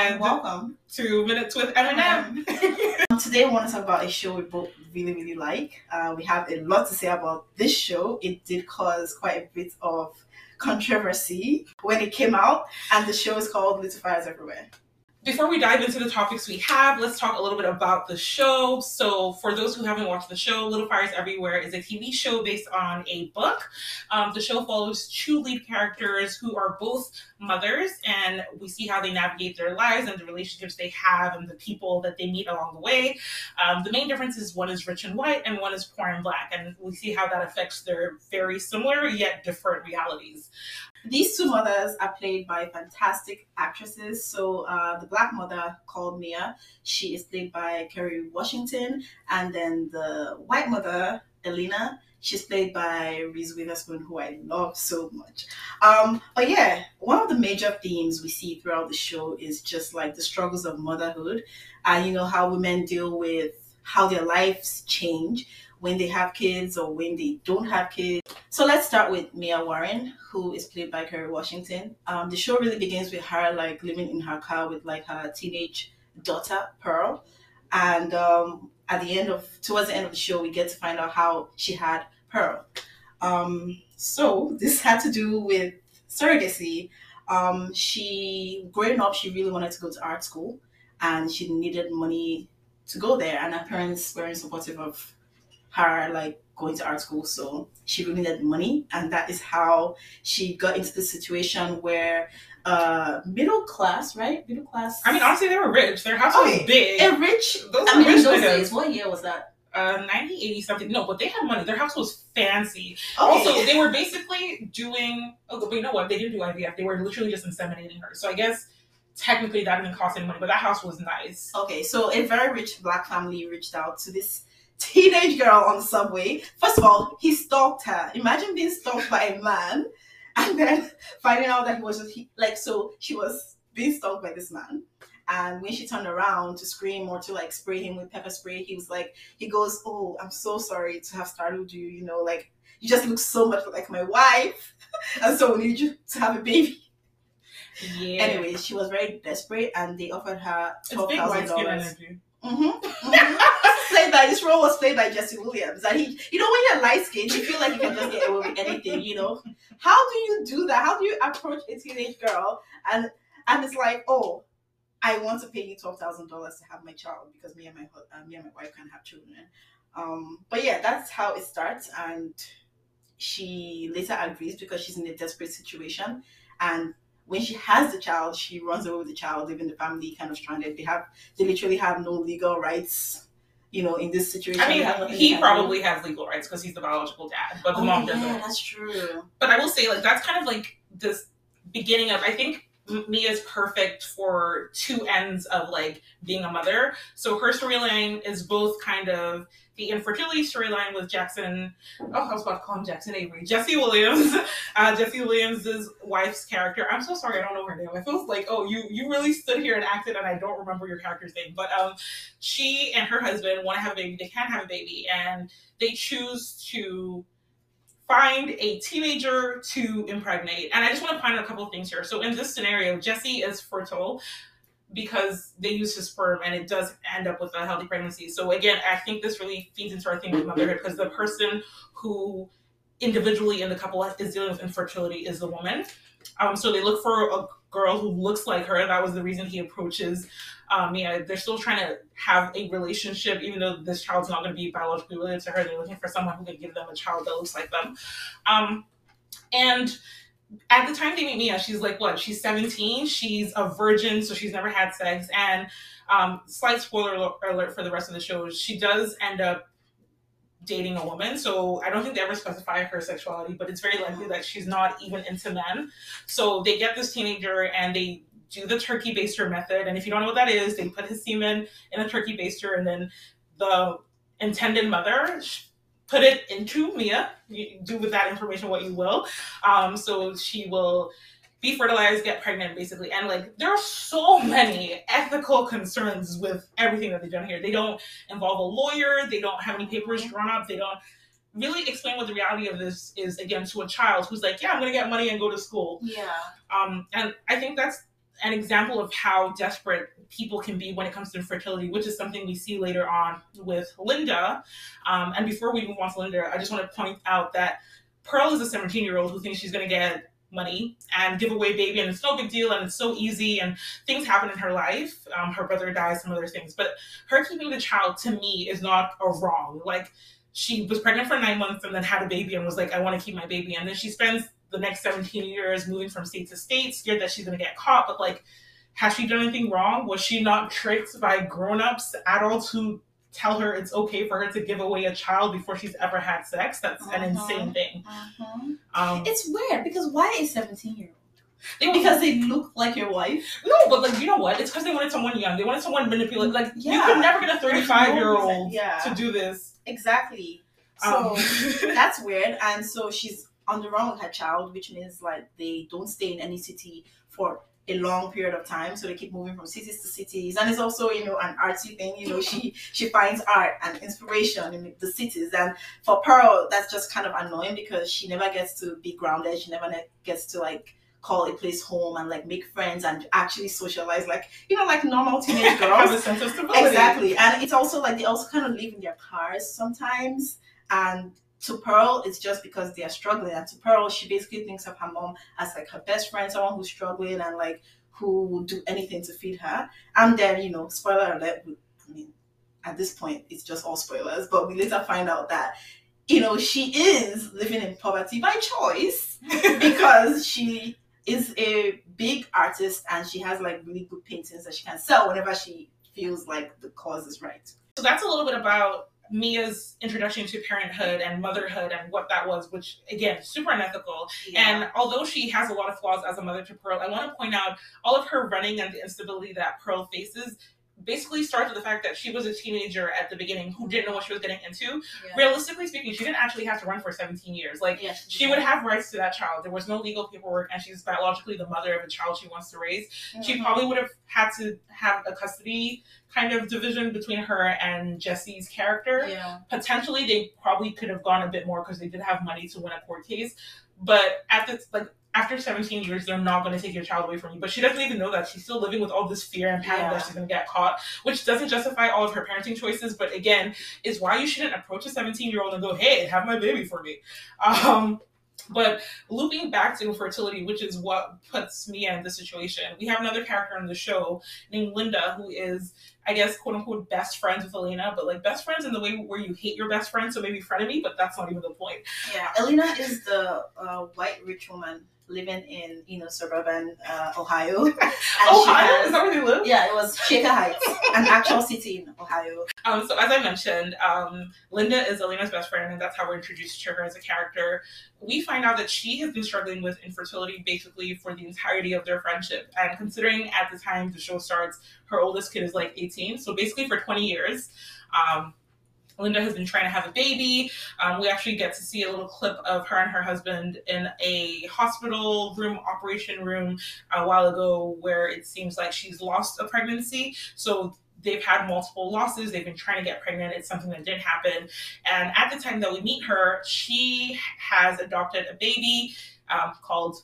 and, welcome to Minutes with Eminem. Today, I want to talk about a show we both really, really like. Uh, we have a lot to say about this show. It did cause quite a bit of controversy when it came out, and the show is called Little Fires Everywhere before we dive into the topics we have, let's talk a little bit about the show. So, for those who haven't watched the show, Little Fires Everywhere is a TV show based on a book. Um, the show follows two lead characters who are both mothers, and we see how they navigate their lives and the relationships they have and the people that they meet along the way. Um, the main difference is one is rich and white, and one is poor and black, and we see how that affects their very similar yet different realities. These two mothers are played by fantastic actresses. So uh, the black mother called Mia, she is played by Kerry Washington, and then the white mother Elena, she's played by Reese Witherspoon, who I love so much. Um, but yeah, one of the major themes we see throughout the show is just like the struggles of motherhood, and you know how women deal with how their lives change when they have kids or when they don't have kids. So let's start with Mia Warren, who is played by Kerry Washington. Um, the show really begins with her like living in her car with like her teenage daughter Pearl, and um, at the end of towards the end of the show, we get to find out how she had Pearl. Um, so this had to do with surrogacy. Um, she growing up, she really wanted to go to art school, and she needed money to go there, and her parents weren't supportive of her like going to art school so she really needed money and that is how she got into the situation where uh middle class right? Middle class. I mean honestly they were rich. Their house okay. was big. And rich. Those i mean rich those days what year was that? Uh 90 80 something. No but they had money. Their house was fancy. Okay. also they were basically doing oh but you know what? They didn't do ivf they were literally just inseminating her. So i guess technically that didn't cost any money but that house was nice. Okay so a very rich black family reached out to this teenage girl on the subway. First of all, he stalked her. Imagine being stalked by a man and then finding out that he was just he, like, so she was being stalked by this man. And when she turned around to scream or to like spray him with pepper spray, he was like, he goes, Oh, I'm so sorry to have startled you. You know, like, you just look so much like my wife. and so we need you to have a baby. Yeah. Anyway, she was very desperate and they offered her $12,000. Mm-hmm. mm-hmm. Played by this role was played by Jesse Williams, and he, you know, when you're light skinned, you feel like you can just get away with anything. You know, how do you do that? How do you approach a teenage girl and and it's like, oh, I want to pay you twelve thousand dollars to have my child because me and my uh, me and my wife can't have children. Um, but yeah, that's how it starts, and she later agrees because she's in a desperate situation, and when she has the child, she runs away with the child, leaving the family kind of stranded. They have, they literally have no legal rights, you know, in this situation. I mean, he probably has legal rights because he's the biological dad, but the oh, mom doesn't. Yeah, that's true. But I will say, like, that's kind of like this beginning of, I think Mia is perfect for two ends of like being a mother. So her storyline is both kind of the infertility storyline with Jackson. Oh, I was about to call him Jackson Avery. Jesse Williams, uh, Jesse Williams's wife's character. I'm so sorry, I don't know her name. I feel like oh, you you really stood here and acted, and I don't remember your character's name. But um, she and her husband want to have a baby. They can't have a baby, and they choose to find a teenager to impregnate. And I just want to point out a couple of things here. So in this scenario, Jesse is fertile because they use his sperm and it does end up with a healthy pregnancy. So again, I think this really feeds into our theme of motherhood because the person who individually in the couple is dealing with infertility is the woman. Um, so they look for a girl who looks like her. That was the reason he approaches um, yeah, they're still trying to have a relationship, even though this child's not going to be biologically related to her. They're looking for someone who can give them a child that looks like them. Um, and at the time they meet Mia, she's like, what? She's 17. She's a virgin, so she's never had sex. And um, slight spoiler alert for the rest of the show, she does end up dating a woman. So I don't think they ever specify her sexuality, but it's very likely that she's not even into men. So they get this teenager and they do the turkey baster method. And if you don't know what that is, they put his semen in a turkey baster and then the intended mother put it into Mia. You do with that information what you will. Um, so she will be fertilized, get pregnant, basically. And like, there are so many ethical concerns with everything that they've done here. They don't involve a lawyer. They don't have any papers drawn up. They don't really explain what the reality of this is again to a child who's like, yeah, I'm gonna get money and go to school. Yeah. Um, and I think that's an example of how desperate people can be when it comes to infertility, which is something we see later on with Linda. Um, and before we move on to Linda, I just want to point out that Pearl is a 17 year old who thinks she's going to get money and give away baby, and it's no big deal, and it's so easy, and things happen in her life. Um, her brother dies, some other things, but her keeping the child to me is not a wrong. Like she was pregnant for nine months and then had a baby and was like, I want to keep my baby, and then she spends the next 17 years moving from state to state, scared that she's going to get caught, but like has she done anything wrong? Was she not tricked by grown-ups, adults who tell her it's okay for her to give away a child before she's ever had sex? That's uh-huh. an insane thing. Uh-huh. Um, it's weird because why is 17 year old? They because they look like your wife. No, but like you know what? It's because they wanted someone young. They wanted someone manipulate. Like yeah. you could never get a thirty-five year old yeah. to do this. Exactly. So um. that's weird. And so she's on the run with her child, which means like they don't stay in any city for a long period of time so they keep moving from cities to cities. And it's also you know an artsy thing you know she she finds art and inspiration in the cities. And for pearl that's just kind of annoying because she never gets to be grounded. She never gets to like call a place home and like make friends and actually socialize like you know like normal teenage girls have a sense of stability. Exactly. And it's also like they also kind of live in their cars sometimes. And to Pearl, it's just because they are struggling. And to Pearl, she basically thinks of her mom as like her best friend, someone who's struggling and like who would do anything to feed her. And then, you know, spoiler alert, I mean, at this point, it's just all spoilers, but we later find out that, you know, she is living in poverty by choice because she is a big artist and she has like really good paintings that she can sell whenever she feels like the cause is right. So that's a little bit about Mia's introduction to parenthood and motherhood and what that was, which again, super unethical. Yeah. And although she has a lot of flaws as a mother to Pearl, I want to point out all of her running and the instability that Pearl faces basically starts with the fact that she was a teenager at the beginning who didn't know what she was getting into. Yeah. Realistically speaking, she didn't actually have to run for 17 years. Like, yes, she would have rights to that child. There was no legal paperwork, and she's biologically the mother of a child she wants to raise. Mm-hmm. She probably would have had to have a custody kind of division between her and Jesse's character. Yeah. Potentially, they probably could have gone a bit more because they did have money to win a court case. But at the like after 17 years, they're not going to take your child away from you. But she doesn't even know that. She's still living with all this fear and panic yeah. that she's going to get caught, which doesn't justify all of her parenting choices. But again, is why you shouldn't approach a 17 year old and go, hey, have my baby for me. Um, but looping back to infertility, which is what puts me in the situation, we have another character in the show named Linda, who is, I guess, quote unquote, best friends with Elena, but like best friends in the way where you hate your best friend, so maybe frenemy, but that's not even the point. Yeah, Elena is the uh, white rich woman living in you know suburban uh, Ohio. Ohio has, is that where they live? Yeah, it was Shaker Heights, an actual city in Ohio. Um, so as I mentioned, um, Linda is Elena's best friend, and that's how we're introduced to her as a character. We find out that she has been struggling with infertility basically for the entirety of their friendship, and considering at the time the show starts, her oldest kid is like 18, so basically for 20 years. Um, Linda has been trying to have a baby. Um, we actually get to see a little clip of her and her husband in a hospital room, operation room, a while ago, where it seems like she's lost a pregnancy. So they've had multiple losses. They've been trying to get pregnant. It's something that didn't happen. And at the time that we meet her, she has adopted a baby um, called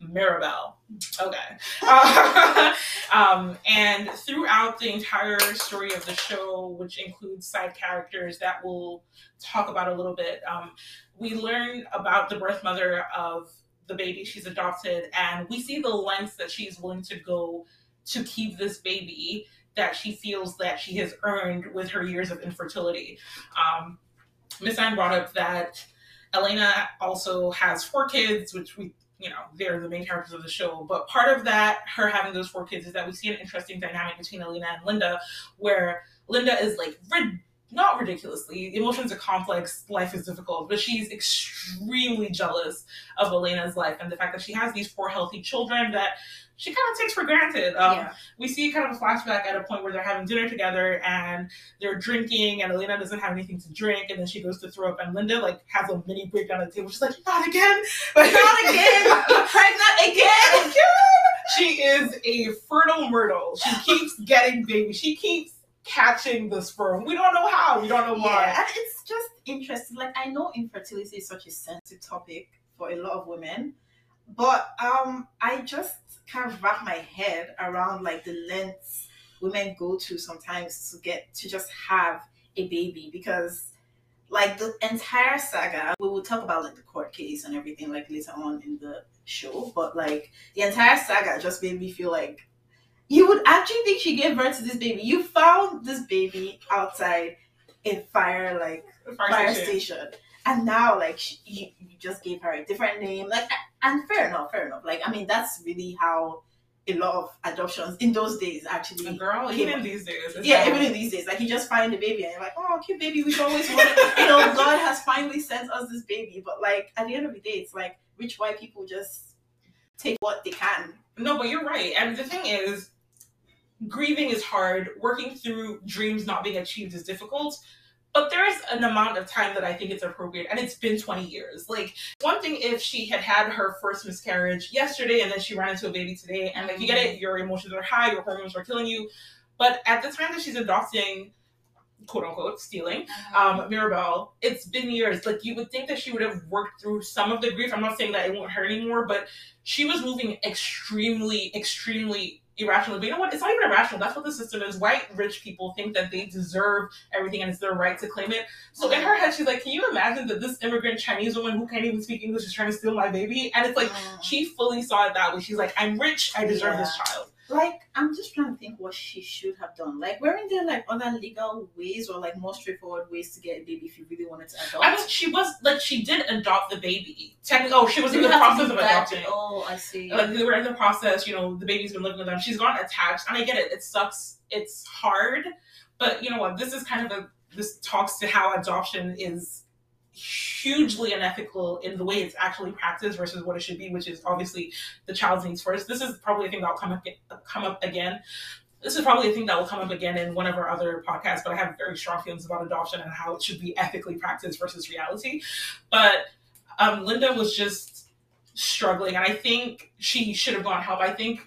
Mirabelle. Okay. Uh, um, and throughout the entire story of the show, which includes side characters that we'll talk about a little bit, um, we learn about the birth mother of the baby she's adopted, and we see the lengths that she's willing to go to keep this baby that she feels that she has earned with her years of infertility. Um, Miss Anne brought up that Elena also has four kids, which we you know, they're the main characters of the show. But part of that, her having those four kids, is that we see an interesting dynamic between Elena and Linda, where Linda is like not ridiculously, emotions are complex, life is difficult, but she's extremely jealous of Elena's life and the fact that she has these four healthy children that she kind of takes for granted. Um, yeah. We see kind of a flashback at a point where they're having dinner together and they're drinking, and Elena doesn't have anything to drink, and then she goes to throw up, and Linda like has a mini breakdown at the table. She's like, "Not again! But not again! pregnant again!" She is a fertile myrtle. She keeps getting babies. She keeps catching the sperm. We don't know how. We don't know why. Yeah, and it's just interesting. Like I know infertility is such a sensitive topic for a lot of women, but um, I just can't wrap my head around like the lengths women go to sometimes to get to just have a baby because like the entire saga we will talk about like the court case and everything like later on in the show but like the entire saga just made me feel like you would actually think she gave birth to this baby you found this baby outside a fire like Fire fire station. station and now like she, you, you just gave her a different name like and fair enough fair enough like i mean that's really how a lot of adoptions in those days actually And girl, even up. these days. yeah, even in these days, like you just find a baby and you're like, oh, cute baby, we've always wanted. you know, God has finally sent us this baby. But like at the end of the day, it's like rich white people just take what they can. No, but you're right. And the thing is, grieving is hard. Working through dreams not being achieved is difficult. But there is an amount of time that I think it's appropriate, and it's been 20 years. Like, one thing if she had had her first miscarriage yesterday and then she ran into a baby today, and like, you get it, your emotions are high, your hormones are killing you. But at the time that she's adopting, quote unquote, stealing, um, Mirabelle, it's been years. Like you would think that she would have worked through some of the grief. I'm not saying that it won't hurt anymore, but she was moving extremely, extremely irrationally. But you know what? It's not even irrational. That's what the system is. White rich people think that they deserve everything and it's their right to claim it. So in her head, she's like, "Can you imagine that this immigrant Chinese woman who can't even speak English is trying to steal my baby?" And it's like Mm. she fully saw it that way. She's like, "I'm rich. I deserve this child." Like I'm just trying to think what she should have done. Like, weren't there like other legal ways or like more straightforward ways to get a baby if you really wanted to adopt? I mean, she was like, she did adopt the baby. Technically, oh, she was in the process of adopting. Oh, I see. like they were in the process you know the baby's been living with them She's gone attached and i get it it sucks it's hard but you know what this is kind of a this talks to how adoption is hugely unethical in the way it's actually practiced versus what it should be which is obviously the child's needs first. This is probably a thing that'll come up come up again. This is probably a thing that will come up again in one of our other podcasts but i have very strong feelings about adoption and how it should be ethically practiced versus reality. But um, linda was just struggling and i think she should have gone help. I think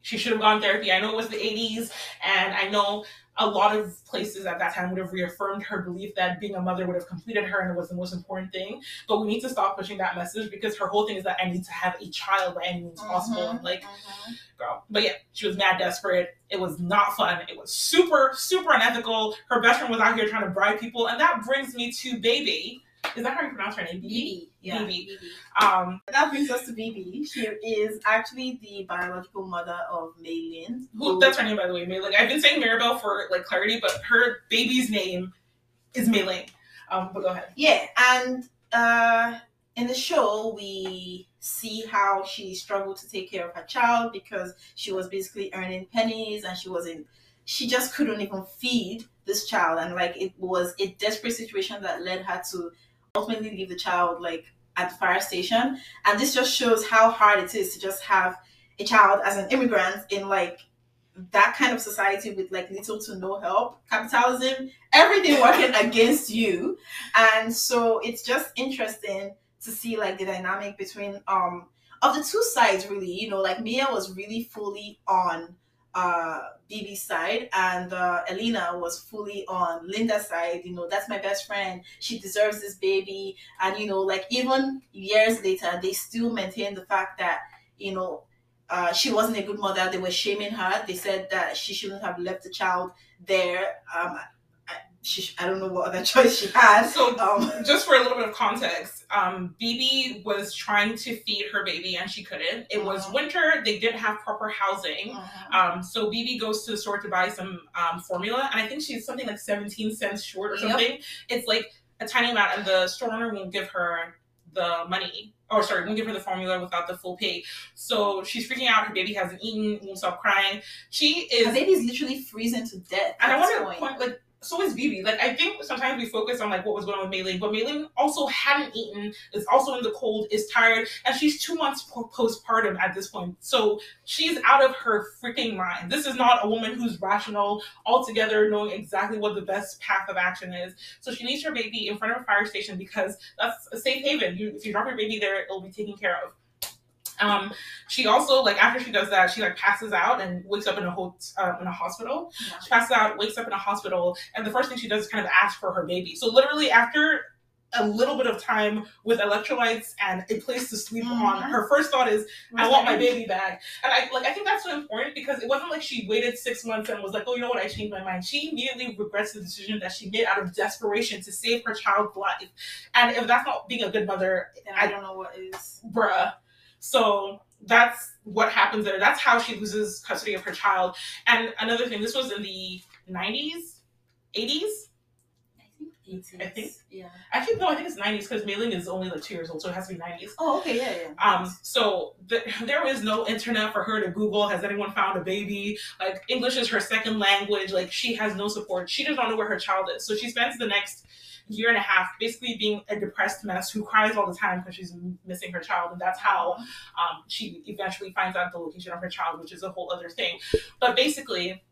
she should have gone therapy. I know it was the 80s and i know a lot of places at that time would have reaffirmed her belief that being a mother would have completed her and it was the most important thing but we need to stop pushing that message because her whole thing is that i need to have a child by any means possible Mhm, and like mhm. girl. But yeah, she was mad desperate. It was not fun. It was super, super unethical. Her best friend was out here trying to bribe people. And that brings me to Bibi. Is that how you pronounce her name? Bibi? Bibi. Yeah, Bibi. Bibi. Um, That brings us to Bibi. She is actually the biological mother of Mei Ling. who, that's her name, by the way. May like I've been saying Mirabelle for like clarity, but her baby's name is Mei Um, but go ahead. Yeah, and uh, in the show, we see how she struggled to take care of her child because she was basically earning pennies and she wasn't, she just couldn't even feed this child. And like it was a desperate situation that led her to ultimately leave the child like at the fire station. And this just shows how hard it is to just have a child as an immigrant in like that kind of society with like little to no help, capitalism, everything working against you. And so it's just interesting to see like the dynamic between um of the two sides really. You know, like Mia was really fully on uh Bibi's side and uh Elena was fully on Linda's side. You know, that's my best friend. She deserves this baby. And you know, like even years later they still maintain the fact that, you know, uh, she wasn't a good mother. They were shaming her. They said that she shouldn't have left the child there. Um, she, I don't know what other choice she had. So Um, just for a little bit of context, um, Bibi was trying to feed her baby and she couldn't. It was Mhm. winter. They didn't have proper housing. Um, so Bibi goes to the store to buy some um, formula, and I think she's something like 17 cents short or Yep. something. It's like a tiny amount, and the store owner won't give her the money, or sorry, won't give her the formula without the full pay. So she's freaking out. Her baby hasn't eaten, won't stop crying. She her is, baby's literally freezing to death. and I want to point like. So is Bibi. Like I think sometimes we focus on like what was going on with Mei Ling, but Mei Ling also hadn't eaten, is also in the cold, is tired, and she's two months postpartum at this point. So she's out of her freaking mind. This is not a woman who's rational, altogether knowing exactly what the best path of action is. So she leaves her baby in front of a fire station because that's a safe haven. You, if you drop your baby there, it'll be taken care of. Um, she also like after she does that, she like passes out and wakes up in a ho- uh, in a hospital. Yeah. She passes out, wakes up in a hospital, and the first thing she does is kind of ask for her baby. So literally after a little bit of time with electrolytes and a place to sleep Mhm. on, her first thought is, I want my baby back. And I like I think that's so important because it wasn't like she waited six months and was like, oh, you know what, I changed my mind. She immediately regrets the decision that she made out of desperation to save her child's life. And if that's not being a good mother, Then I don't know what is. bruh. So that's what happens there. That's how she loses custody of her child. And another thing, this was in the 90s, 80s. I think 80s. I think- Yeah. Actually, no, I think it's 90s because Mei Ling is only like two years old, so it has to be 90s. Oh, okay, yeah, yeah. Um, so th- there is no internet for her to Google. Has anyone found a baby? Like English is her second language. Like she has no support. She does not know where her child is. So she spends the next year and a half basically being a depressed mess who cries all the time because she's missing her child, and that's how um, she eventually finds out the location of her child, which is a whole other thing. But basically.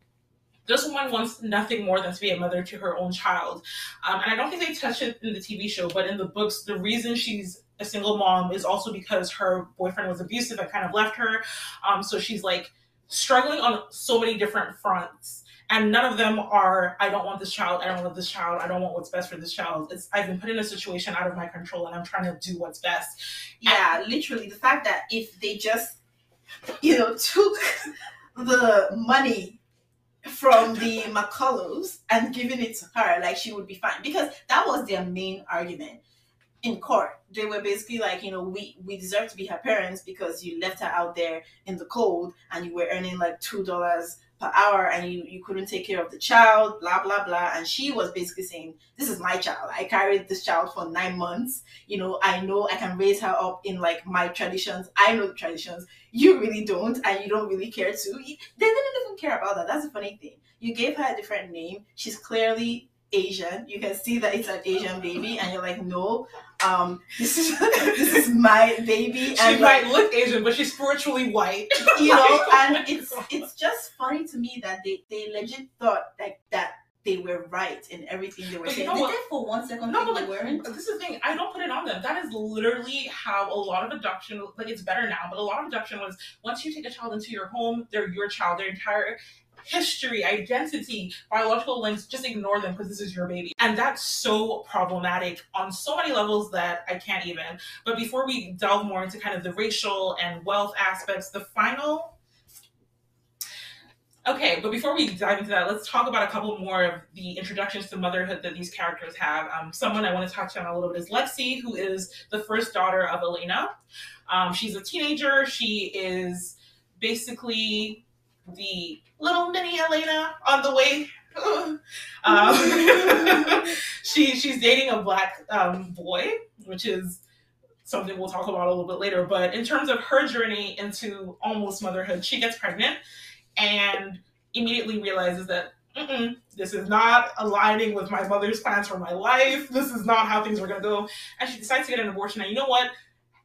This woman wants nothing more than to be a mother to her own child. Um, and I don't think they touch it in the TV show, but in the books, the reason she's a single mom is also because her boyfriend was abusive and kind of left her. Um, so she's like struggling on so many different fronts. And none of them are, I don't want this child, I don't want this child, I don't want what's best for this child. It's I've been put in a situation out of my control and I'm trying to do what's best. Yeah, literally the fact that if they just, you know, took the money from the mcculloughs and giving it to her, like she would be fine. Because that was their main argument in court. They were basically like, you know, we we deserve to be her parents because you left her out there in the cold and you were earning like two dollars per hour and you, you couldn't take care of the child, blah blah blah. And she was basically saying, This is my child. I carried this child for nine months. You know, I know I can raise her up in like my traditions. I know the traditions. You really don't, and you don't really care to. They didn't even care about that. That's the funny thing. You gave her a different name. She's clearly Asian. You can see that it's an Asian baby, and you're like, no, um, this is this is my baby, She and might like, look Asian, but she's spiritually white. you know, Like, and oh it's God. it's just funny to me that they they legit thought like that they were right in everything they were But you saying. know Did they for one second No, but they like, weren't? this is the thing. I don't put it on them. That is literally how a lot of adoption, like it's better now, but a lot of adoption was once you take a child into your home, they're your child. Their entire history, identity, biological links, just ignore them because this is your baby. And that's so problematic on so many levels that I can't even. But before we delve more into kind of the racial and wealth aspects, the final Okay, but before we dive into that, let's talk about a couple more of the introductions to motherhood that these characters have. Um, someone I want to touch on a little bit is Lexi, who is the first daughter of Elena. Um, she's a teenager. She is basically the little mini Elena on the way. um, she she's dating a black um, boy, which is something we'll talk about a little bit later. But in terms of her journey into almost motherhood, she gets pregnant and immediately realizes that Mm-mm, this is not aligning with my mother's plans for my life. This is not how things are going to go. And she decides to get an abortion. And you know what?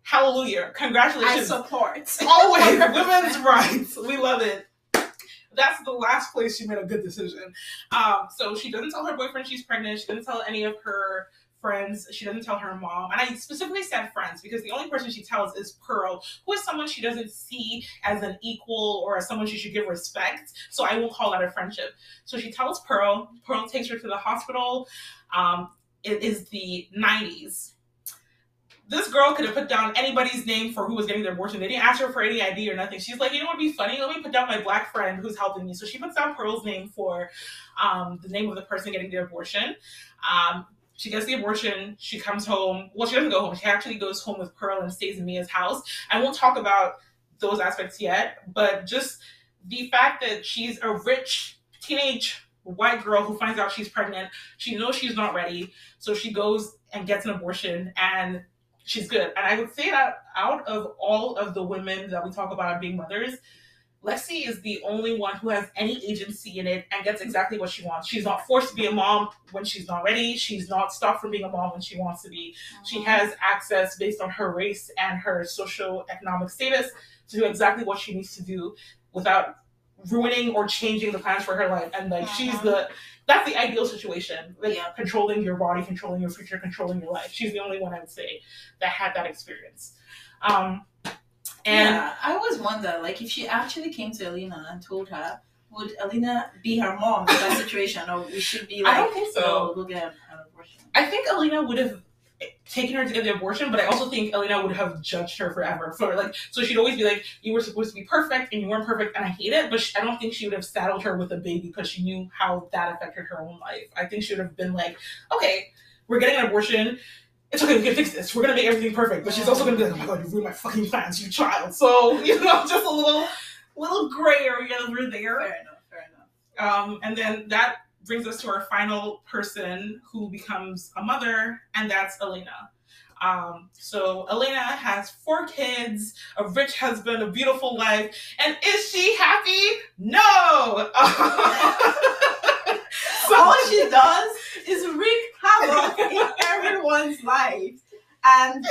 Hallelujah. Congratulations. I support. Always women's rights. We love it. That's the last place she made a good decision. Um, so she doesn't tell her boyfriend she's pregnant. She doesn't tell any of her friends. She doesn't tell her mom. And I specifically said friends because the only person she tells is Pearl, who is someone she doesn't see as an equal or as someone she should give respect. So I won't call that a friendship. So she tells Pearl. Pearl takes her to the hospital. Um, it is the 90s. This girl could have put down anybody's name for who was getting their abortion. They didn't ask her for any ID or nothing. She's like, you know what would be funny? Let me put down my black friend who's helping me. So she puts down Pearl's name for um, the name of the person getting the abortion. Um, she gets the abortion. She comes home. Well, she doesn't go home. She actually goes home with Pearl and stays in Mia's house. I won't talk about those aspects yet, but just the fact that she's a rich teenage white girl who finds out she's pregnant. She knows she's not ready, so she goes and gets an abortion, and she's good. And I would say that out of all of the women that we talk about being mothers, Lexi is the only one who has any agency in it and gets exactly what she wants. She's not forced to be a mom when she's not ready. She's not stopped from being a mom when she wants to be. She has access based on her race and her social economic status to do exactly what she needs to do without ruining or changing the plans for her life. And like she's Mhm. the that's the ideal situation. Like Yeah. controlling your body, controlling your future, controlling your life. She's the only one I would say that had that experience. Um and yeah, I always wonder, like, if she actually came to Elena and told her, would Elena be her mom in that situation, or we should be like, I don't think so. "No, go get an abortion. I think Elena would have taken her to get the abortion, but I also think Elena would have judged her forever for like. So she'd always be like, "You were supposed to be perfect, and you weren't perfect, and I hate it." But she, I don't think she would have saddled her with a baby because she knew how that affected her own life. I think she would have been like, "Okay, we're getting an abortion." It's okay, we can fix this. We're gonna make everything perfect. But she's also gonna be like, oh my god, you ruined my fucking plans, you child. So, you know, just a little little gray area over there. Fair enough. Fair enough. Um, and then that brings us to our final person who becomes a mother, and that's Elena. Um, so Elena has four kids, a rich husband, a beautiful life, and is she happy? No. so, All she does is wreak havoc in everyone's life. And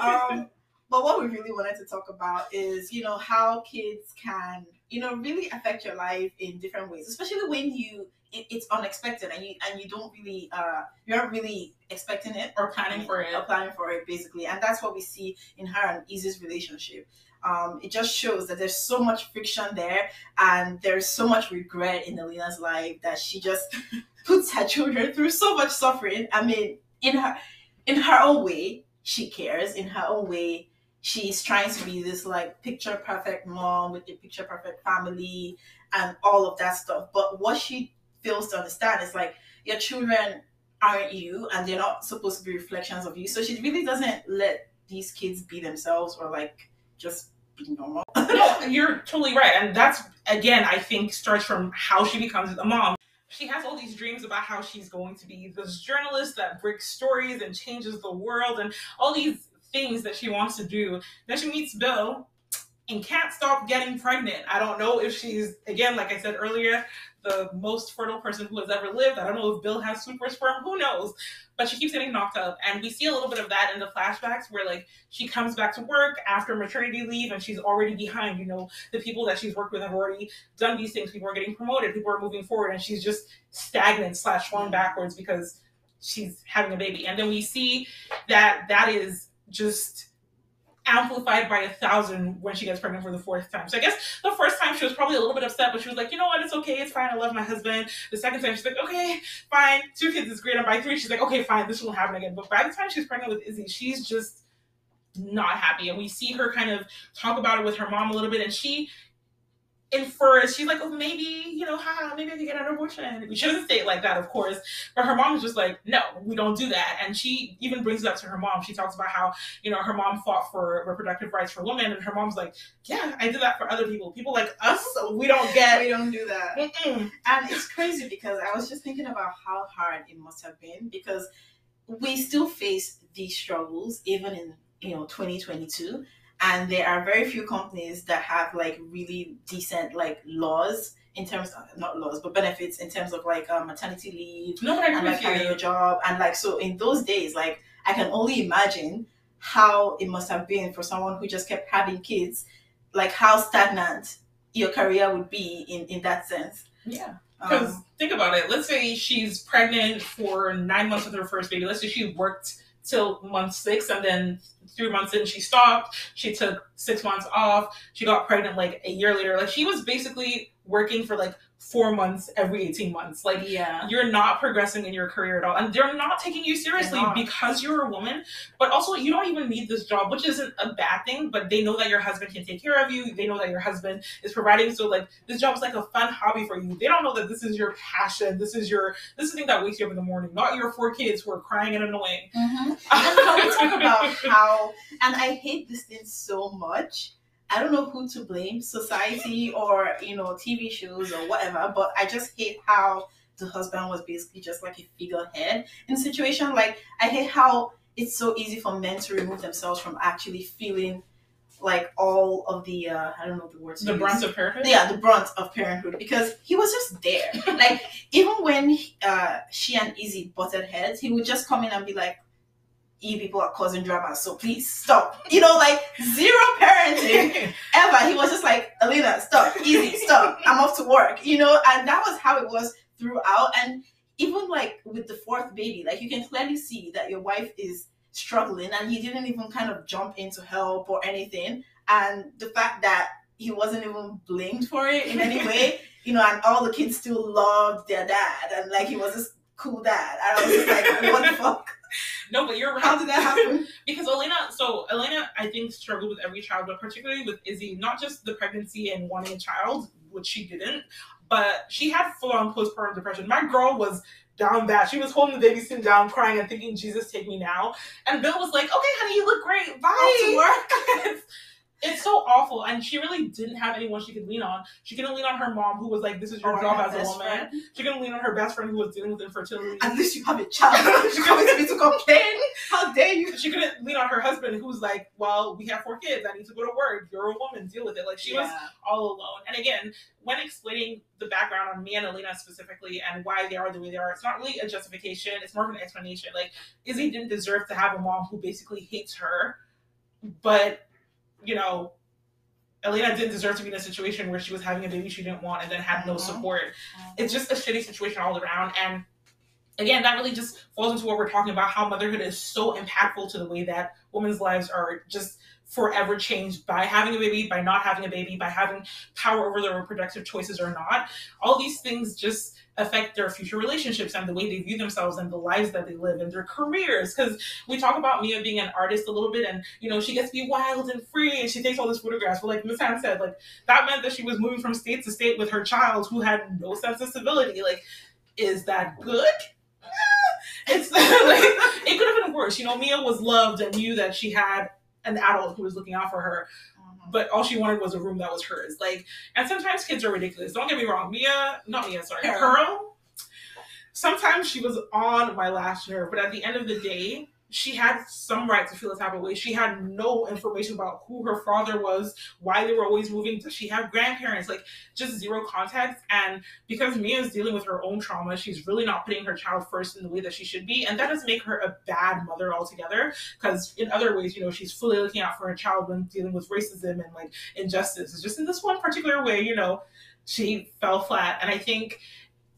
um, but what we really wanted to talk about is, you know, how kids can, you know, really affect your life in different ways, especially when you it, it's unexpected and you and you don't really uh you're not really expecting it or planning for it. or planning for it basically. And that's what we see in her and Izzy's relationship. Um, it just shows that there's so much friction there and there's so much regret in Elena's life that she just puts her children through so much suffering. I mean in her in her own way she cares. In her own way she's trying to be this like picture perfect mom with a picture perfect family and all of that stuff but what she fails to understand is like your children aren't you and they're not supposed to be reflections of you. So she really doesn't let these kids be themselves or like just be normal. no, you're totally right. And that's, again, I think starts from how she becomes a mom. She has all these dreams about how she's going to be this journalist that breaks stories and changes the world and all these things that she wants to do. Then she meets Bill and can't stop getting pregnant. I don't know if she's, again, like I said earlier, the most fertile person who has ever lived. I don't know if Bill has super sperm, who knows? But she keeps getting knocked up. And we see a little bit of that in the flashbacks where like she comes back to work after maternity leave and she's already behind. You know, the people that she's worked with have already done these things. People are getting promoted, people are moving forward, and she's just stagnant slash falling backwards because she's having a baby. And then we see that that is just amplified by a thousand when she gets pregnant for the fourth time. So I guess the first time she was probably a little bit upset, but she was like, you know what, it's okay, it's fine, I love my husband. The second time she's like, okay, fine, two kids is great. And by three, she's like, okay, fine, this won't happen again. But by the time she's pregnant with Izzy, she's just not happy. And we see her kind of talk about it with her mom a little bit, and she infers she's like, oh, maybe you know, haha, maybe I could get an abortion. We shouldn't say it like that, of course, but her mom is just like, no, we don't do that. And she even brings it up to her mom. She talks about how you know her mom fought for reproductive rights for women, and her mom's like, yeah, I did that for other people. People like us, we don't get. we don't do that. Mm-mm. And it's crazy because I was just thinking about how hard it must have been because we still face these struggles even in you know 2022 and there are very few companies that have like really decent like laws in terms of not laws but benefits in terms of like uh, maternity leave No, but I and like having you. job and like so in those days like i can only imagine how it must have been for someone who just kept having kids like how stagnant your career would be in in that sense Yeah. Because um, think about it. Let's say she's pregnant for nine months with her first baby. Let's say she worked till month six and then three months in she stopped. She took six months off. She got pregnant like a year later. Like she was basically working for like four months every 18 months. Like yeah you're not progressing in your career at all. And they're not taking you seriously because you're a woman. But also, you don't even need this job, which isn't a bad thing. But they know that your husband can take care of you. They know that your husband is providing. So, like, this job is like a fun hobby for you. They don't know that this is your passion. This is your, this is the thing that wakes you up in the morning, not your four kids who are crying and annoying. Mhm. And can we talk about how, and I hate this thing so much. I don't know who to blame, society or, you know, TV shows or whatever, but I just hate how the husband was basically just like a figurehead in a situation. Like, I hate how it's so easy for men to remove themselves from actually feeling like all of the, uh, I don't know the words. the brunt of parenthood. yeah the brunt of parenthood because he was just there like even when uh she and izzy butted heads he would just come in and be like you people are causing drama so please stop. You know like zero parenting ever. He was just like Elena stop. Izzy stop. I'm off to work you know? And that was how it was throughout. And even like with the fourth baby like you can clearly see that your wife is struggling and he didn't even kind of jump in to help or anything. And the fact that he wasn't even blamed for it in any way you know and all the kids still loved their dad and like he was this cool dad. And i was just like what the fuck no, but you're right. How did that happen? because Elena, so Elena, I think struggled with every child, but particularly with Izzy, not just the pregnancy and wanting a child, which she didn't, but she had full on postpartum depression. My girl was down bad. She was holding the baby sitting down, crying and thinking, "Jesus, take me now." And Bill was like, "Okay, honey, you look great. Bye." Off to work. it's, so awful, and she really didn't have anyone she could lean on. She couldn't lean on her mom, who was like, "This is your oh, Or job as a woman." friend. She couldn't lean on her best friend, who was dealing with infertility. At least you have a child. Coming to me to complain. How dare you? she couldn't lean on her husband, who's like, "Well, we have four kids. I need to go to work. You're a woman. Deal with it." Like she was all alone. And again, when explaining the background on me and Elena specifically and why they are the way they are, it's not really a justification. It's more of an explanation. Like Izzy didn't deserve to have a mom who basically hates her, but you know. Elena didn't deserve to be in a situation where she was having a baby she didn't want and then had no Mhm. support. It's just a shitty situation all around. And again, that really just falls into what we're talking about how motherhood is so impactful to the way that women's lives are just forever changed by having a baby, by not having a baby, by having power over their reproductive choices or not. All these things just affect their future relationships and the way they view themselves and the lives that they live and their careers. Because we talk about Mia being an artist a little bit and, you know, she gets to be wild and free and she takes all these photographs. But like Miss Ann said, like that meant that she was moving from state to state with her child who had no sense of civility. Like, is that good? It's like it could have been worse. You know, Mia was loved and knew that she had an adult who was looking out for her, Mhm. but all she wanted was a room that was hers. Like, and sometimes kids are ridiculous. Don't get me wrong. Mia, not Mia, sorry. Pearl. Sometimes she was on my last nerve, but at the end of the day, she had some right to feel a type of way. She had no information about who her father was, why they were always moving. Does she have grandparents? Like, just zero context. And because Mia is dealing with her own trauma, she's really not putting her child first in the way that she should be. And that does make her a bad mother altogether. Because in other ways, you know, she's fully looking out for her child when dealing with racism and like injustice. It's just in this one particular way, you know, she fell flat. And I think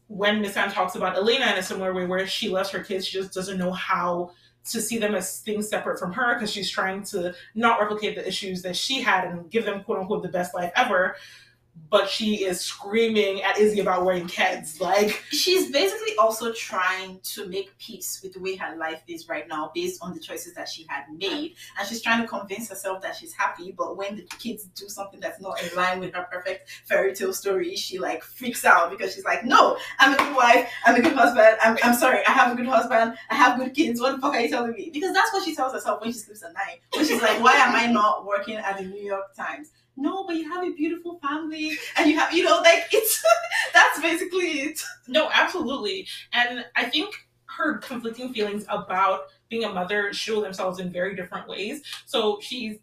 when Miss Anne talks about Elena in a similar way, where she loves her kids, she just doesn't know how to see them as things separate from her because she's trying to not replicate the issues that she had and give them quote unquote the best life ever. But she is screaming at Izzy about wearing kids. Like, She's basically also trying to make peace with the way her life is right now based on the choices that she had made. And she's trying to convince herself that she's happy, but when the kids do something that's not in line with her perfect fairy tale story, she like freaks out because she's like, No, I'm a good wife, I'm a good husband, I'm, I'm sorry, I have a good husband, I have good kids. What the fuck are you telling me? Because that's what she tells herself when she sleeps at night. When she's like, Why am I not working at the New York Times? No, but you have a beautiful family and you have, you know, like it's that's basically it. no, absolutely. And I think her conflicting feelings about being a mother show themselves in very different ways. So she's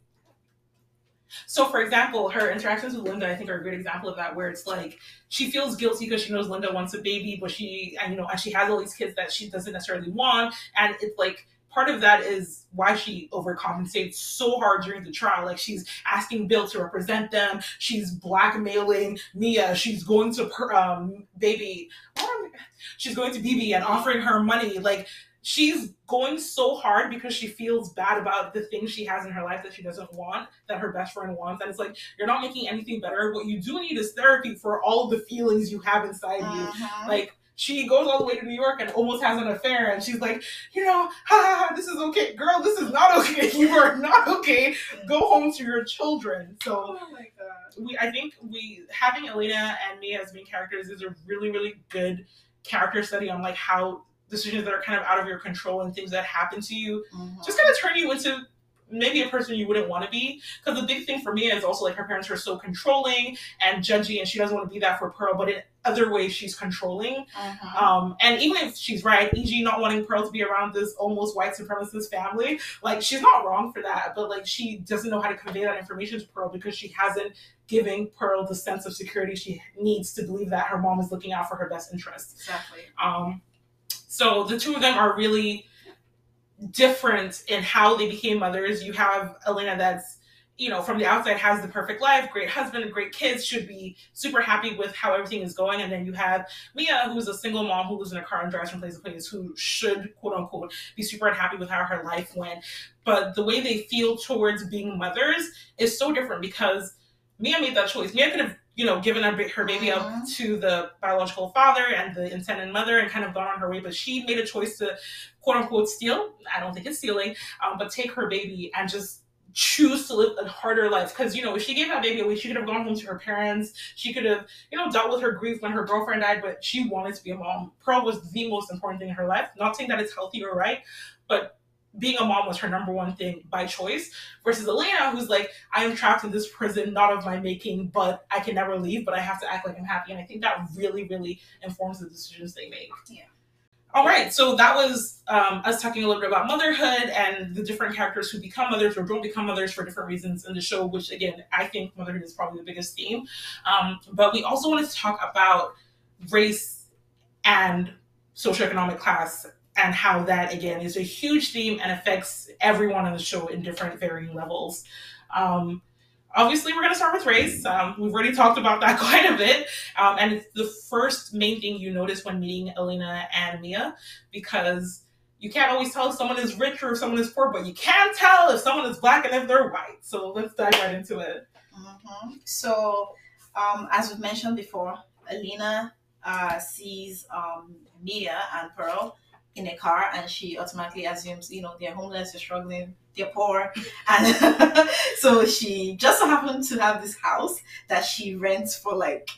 so for example, her interactions with Linda I think are a great example of that where it's like she feels guilty because she knows Linda wants a baby, but she and you know, and she has all these kids that she doesn't necessarily want. And it's like part of that is why she overcompensates so hard during the trial. Like she's asking Bill to represent them. She's blackmailing Mia. She's going to per- um, baby. what am I- She's going to Bibi and offering her money. Like she's going so hard because she feels bad about the things she has in her life that she doesn't want, that her best friend wants. And it's like you're not making anything better. What you do need is therapy for all the feelings you have inside you. Mhm. Like she goes all the way to New York and almost has an affair, and she's like, you know, ha, ha, ha, this is okay, girl. This is not okay. You are not okay. Go home to your children. So oh my god. we, I think we having Elena and Mia as main characters is a really, really good character study on like how decisions that are kind of out of your control and things that happen to you Mhm. just kind of turn you into maybe a person you wouldn't want to be. Because the big thing for me is also like her parents are so controlling and judgy, and she doesn't want to be that for Pearl, but in other ways she's controlling. Mhm. Um, and even if she's right, E.g., not wanting Pearl to be around this almost white supremacist family, like she's not wrong for that, but like she doesn't know how to convey that information to Pearl because she hasn't given Pearl the sense of security she needs to believe that her mom is looking out for her best interests. exactly. Um, so the two of them are really different in how they became mothers. You have Elena that's, you know, from the outside has the perfect life, great husband, great kids, should be super happy with how everything is going. And then you have Mia, who's a single mom who lives in a car and drives from place to place, who should, quote unquote, be super unhappy with how her life went. But the way they feel towards being mothers is so different because Mia made that choice. Mia could have you know, given her, her baby up Mhm. to the biological father and the intended mother and kind of gone on her way. But she made a choice to quote unquote steal. I don't think it's stealing, um, but take her baby and just choose to live a harder life. Because, you know, if she gave that baby away, she could have gone home to her parents. She could have, you know, dealt with her grief when her girlfriend died, but she wanted to be a mom. Pearl was the most important thing in her life. Not saying that it's healthy or right, but being a mom was her number one thing by choice versus Elena, who's like, I am trapped in this prison, not of my making, but I can never leave, but I have to act like I'm happy. And I think that really, really informs the decisions they make. Yeah. All right, so that was um, us talking a little bit about motherhood and the different characters who become mothers or don't become mothers for different reasons in the show, which again, I think motherhood is probably the biggest theme. Um, but we also wanted to talk about race and socioeconomic class and how that again is a huge theme and affects everyone on the show in different varying levels. Um, obviously, we're going to start with race. Um, we've already talked about that quite a bit, um, and it's the first main thing you notice when meeting Elena and Mia because. You can't always tell if someone is rich or someone is poor, but you can tell if someone is black and if they're white. So let's dive right into it. Mhm. So, um, as we've mentioned before, Elena uh, sees um, Mia and Pearl in a car, and she automatically assumes, you know, they're homeless, they're struggling, they're poor, and so she just so happened to have this house that she rents for like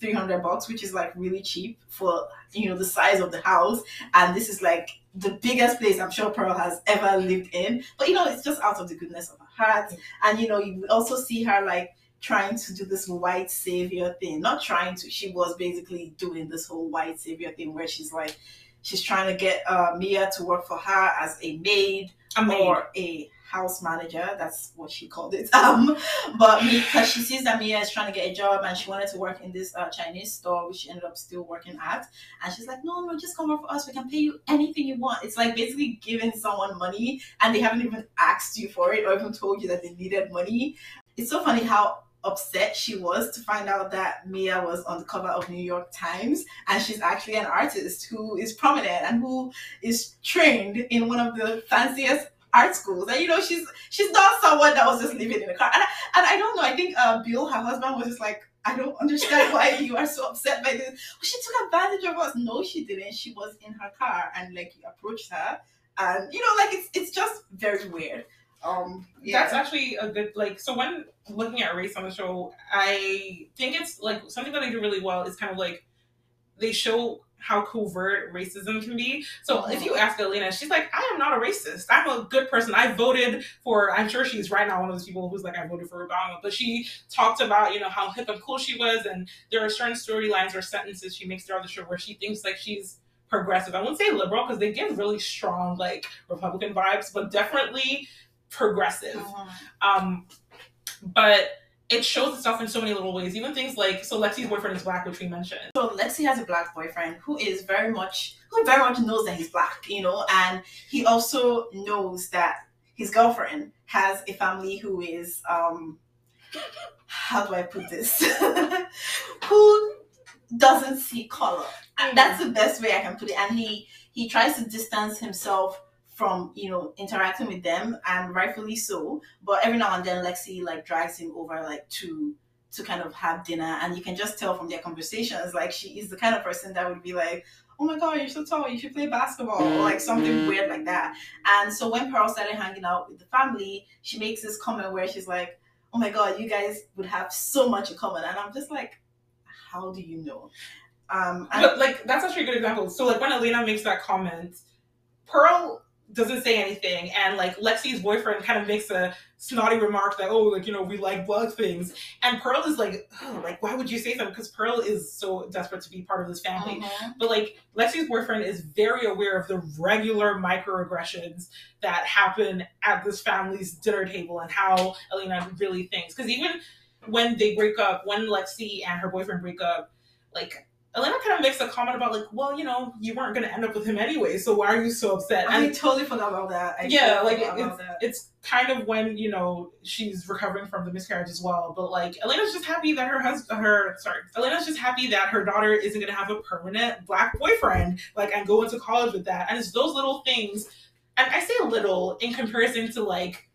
300 bucks which is like really cheap for you know the size of the house. And this is like the biggest place i'm sure pearl has ever lived in. But you know it's just out of the goodness of her heart. And you know you also see her like trying to do this white savior thing. Not trying to she was basically doing this whole white savior thing where she's like she's trying to get uh, mia to work for her as a maid A maid. or a house manager. That's what she called it. Um, but because she sees that Mia is trying to get a job and she wanted to work in this uh, Chinese store, which she ended up still working at, and she's like, "No, no, just come work for us. We can pay you anything you want." It's like basically giving someone money and they haven't even asked you for it or even told you that they needed money. It's so funny how upset she was to find out that Mia was on the cover of New York Times and she's actually an artist who is prominent and who is trained in one of the fanciest art schools. And you know she's she's not someone that was just living in a car. And I, and I don't know I think uh, Bill her husband was just like I don't understand why you are so upset by this. She took advantage of us. No she didn't. She was in her car and like you approached her. And you know like it's it's just very weird um yeah That's actually a good like. So when looking at race on the show, I think it's like something that they do really well is kind of like they show how covert racism can be. So if you ask Elena, she's like, I am not a racist. I'm a good person. I voted for. I'm sure she's right now one of those people who's like, I voted for Obama. But she talked about you know how hip and cool she was, and there are certain storylines or sentences she makes throughout the show where she thinks like she's progressive. I wouldn't say liberal because they give really strong like Republican vibes, but definitely progressive. Mhm. Um, but it shows itself in so many little ways. Even things like so Lexi's boyfriend is black, which we mentioned. So Lexi has a black boyfriend who is very much who very much knows that he's black, you know, and he also knows that his girlfriend has a family who is um how do I put this? who doesn't see color. And that's the best way I can put it. And he he tries to distance himself from you know interacting with them and rightfully so. But every now and then lexi like drags him over like to to kind of have dinner and you can just tell from their conversations like she is the kind of person that would be like oh my god you're so tall you should play basketball or like something weird like that. And so when pearl started hanging out with the family she makes this comment where she's like oh my god you guys would have so much in common. And i'm just like how do you know? Um and But like that's actually a good example. So like when Elena makes that comment, Pearl doesn't say anything, and like Lexi's boyfriend kind of makes a snotty remark that oh like you know we like black things, and Pearl is like oh like why would you say something? Because Pearl is so desperate to be part of this family. Mhm. But like Lexi's boyfriend is very aware of the regular microaggressions that happen at this family's dinner table and how Elena really thinks. Because even when they break up, when Lexi and her boyfriend break up, like Elena kind of makes a comment about like, well, you know, you weren't gonna end up with him anyway, so why are you so upset? I totally forgot about that. I yeah, like forgot it's that. it's kind of when you know she's recovering from the miscarriage as well. But like Elena's just happy that her husband, her sorry, Elena's just happy that her daughter isn't gonna have a permanent black boyfriend, like and go into college with that. And it's those little things, and I say little in comparison to like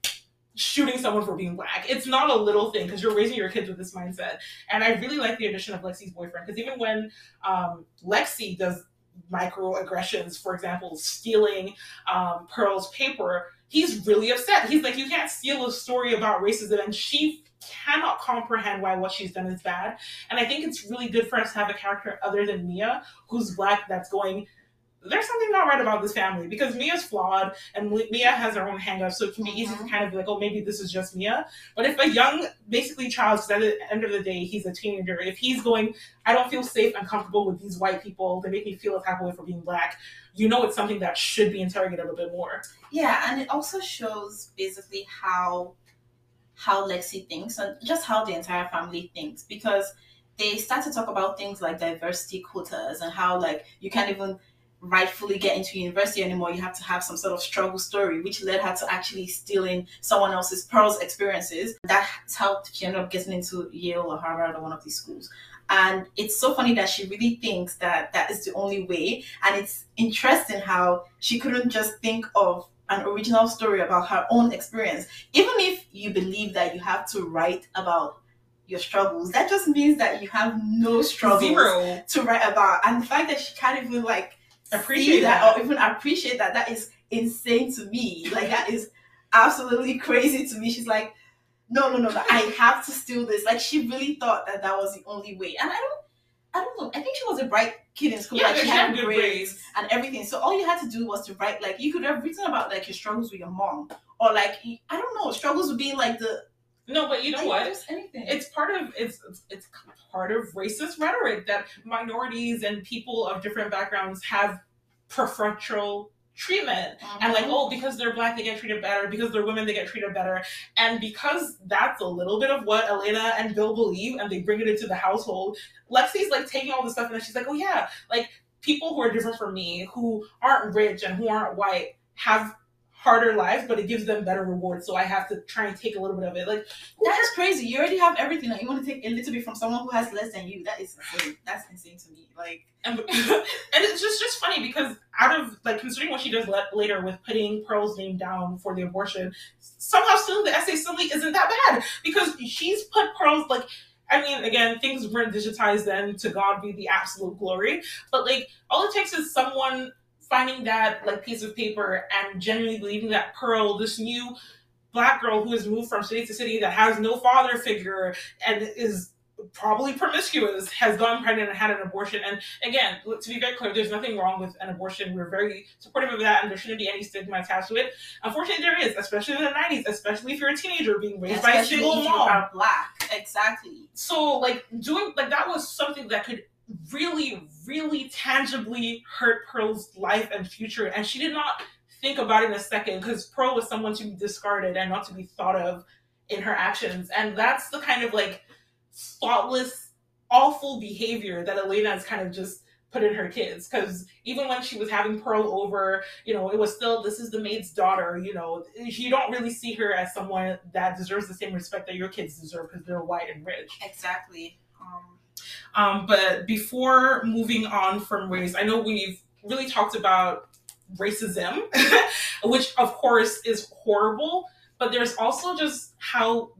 shooting someone for being black. It's not a little thing because you're raising your kids with this mindset. And I really like the addition of Lexi's boyfriend because even when um, Lexi does microaggressions, for example, stealing um, Pearl's paper, he's really upset. He's like, you can't steal a story about racism, and she cannot comprehend why what she's done is bad. And I think it's really good for us to have a character other than Mia, who's black, that's going, there's something not right about this family because Mia's flawed and Mia has her own hangups, so it can be easy to mm-hmm. kind of be like, oh, maybe this is just Mia. But if a young, basically child, because at the end of the day, he's a teenager, if he's going, I don't feel safe and comfortable with these white people, they make me feel a type of way for being black, you know it's something that should be interrogated a little bit more. Yeah, and it also shows basically how how Lexi thinks and just how the entire family thinks because they start to talk about things like diversity quotas and how like you can't even rightfully get into university anymore. You have to have some sort of struggle story, which led her to actually stealing someone else's Pearl's experiences. That's how she ended up getting into Yale or Harvard or one of these schools. And it's so funny that she really thinks that that is the only way. And it's interesting how she couldn't just think of an original story about her own experience. Even if you believe that you have to write about your struggles, that just means that you have no struggles Zero. to write about. And the fact that she can't even like appreciate that, or oh, even appreciate that, that is insane to me. Like that is absolutely crazy to me. She's like, no, no, no, no, I have to steal this. Like she really thought that that was the only way. And I don't I don't know. I think she was a bright kid in school. Yeah, like she had good grades, grades and everything. So all you had to do was to write. Like you could have written about like your struggles with your mom, or like I don't know, struggles with being like the. No, but you know what? Anything. It's part of it's it's part of racist rhetoric that minorities and people of different backgrounds have preferential treatment mm-hmm. and like oh because they're black they get treated better because they're women they get treated better and because that's a little bit of what elena and bill believe and they bring it into the household lexi's like taking all this stuff and then she's like oh yeah like people who are different from me who aren't rich and who aren't white have harder lives, but it gives them better rewards. So I have to try and take a little bit of it. Like that's crazy. You already have everything. Like, you want to take a little bit from someone who has less than you. That is insane. That's insane to me. Like, and, and it's just just funny because out of like considering what she does le- later with putting Pearl's name down for the abortion, somehow still the essay still isn't that bad because she's put Pearl's like. I mean, again, things weren't digitized then. To God be the absolute glory. But like, all it takes is someone finding that like piece of paper and genuinely believing that Pearl, this new black girl who has moved from city to city that has no father figure and is probably promiscuous has gone pregnant and had an abortion. And again, to be very clear, there's nothing wrong with an abortion. We're very supportive of that, and there shouldn't be any stigma attached to it. Unfortunately, there is, especially in the '90s, especially if you're a teenager being raised especially by a single mom. black, exactly. So, like doing like that was something that could really, really tangibly hurt Pearl's life and future. And she did not think about it in a second because Pearl was someone to be discarded and not to be thought of in her actions. And that's the kind of like thoughtless, awful behavior that Elena has kind of just put in her kids. Because even when she was having Pearl over, you know, it was still, this is the maid's daughter, you know, you don't really see her as someone that deserves the same respect that your kids deserve because they're white and rich. Exactly. Um, um, but before moving on from race, I know we've really talked about racism, which of course is horrible, but there's also just how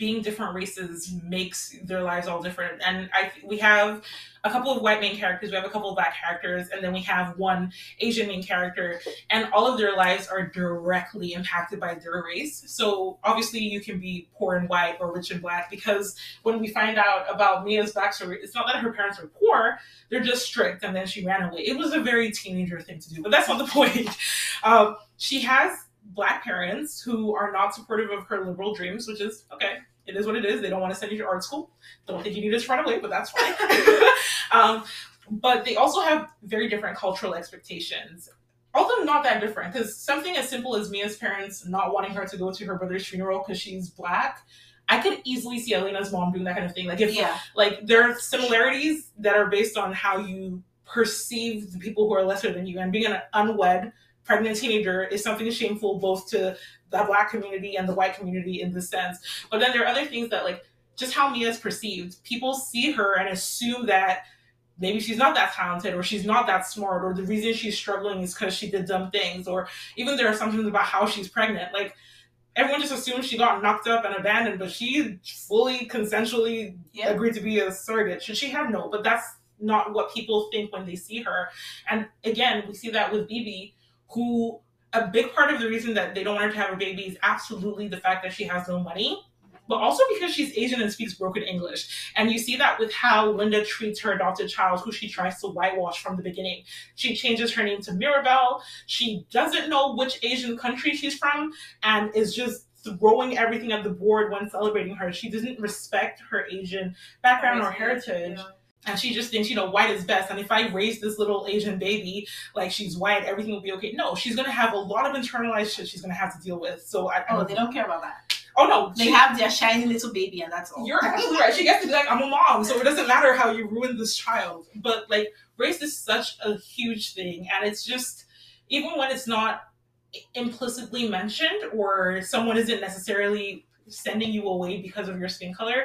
being different races makes their lives all different. And I we have a couple of white main characters, we have a couple of black characters, and then we have one Asian main character, and all of their lives are directly impacted by their race. So obviously, you can be poor and white or rich and black because when we find out about Mia's backstory, it's not that her parents were poor; they're just strict, and then she ran away. It was a very teenager thing to do, but that's not the point. Um, she has black parents who are not supportive of her liberal dreams, which is okay. It is what it is. They don't want to send you to art school. Don't think you need to run away, but that's fine. um, but they also have very different cultural expectations. Although not that different, because something as simple as Mia's parents not wanting her to go to her brother's funeral because she's black, I could easily see Elena's mom doing that kind of thing. Like if yeah. like there are similarities that are based on how you perceive the people who are lesser than you, and being an unwed pregnant teenager is something shameful both to the black community and the white community in this sense. But then there are other things that like just how Mia is perceived. People see her and assume that maybe she's not that talented or she's not that smart or the reason she's struggling is because she did dumb things or even their assumptions about how she's pregnant. Like everyone just assumes she got knocked up and abandoned, but she fully consensually Yeah. agreed to be a surrogate. Should she have no? But that's not what people think when they see her. And again, we see that with Bibi, who a big part of the reason that they don't want her to have a baby is absolutely the fact that she has no money. But also because she's Asian and speaks broken English. And you see that with how Linda treats her adopted child, who she tries to whitewash from the beginning. She changes her name to Mirabelle. She doesn't know which Asian country she's from and is just throwing everything at the board when celebrating her. She doesn't respect her Asian background or heritage. Yeah. And she just thinks, you know, white is best. And if I raise this little Asian baby like she's white, everything will be okay. No, she's gonna have a lot of internalized shit she's gonna have to deal with. So I, I Oh, they don't care about that. oh no, They she- have their shiny little baby, and that's all. you're absolutely right. She gets to be like, I'm a mom, so it doesn't matter how you ruin this child. But like, race is such a huge thing, and it's just even when it's not implicitly mentioned or someone isn't necessarily sending you away because of your skin color.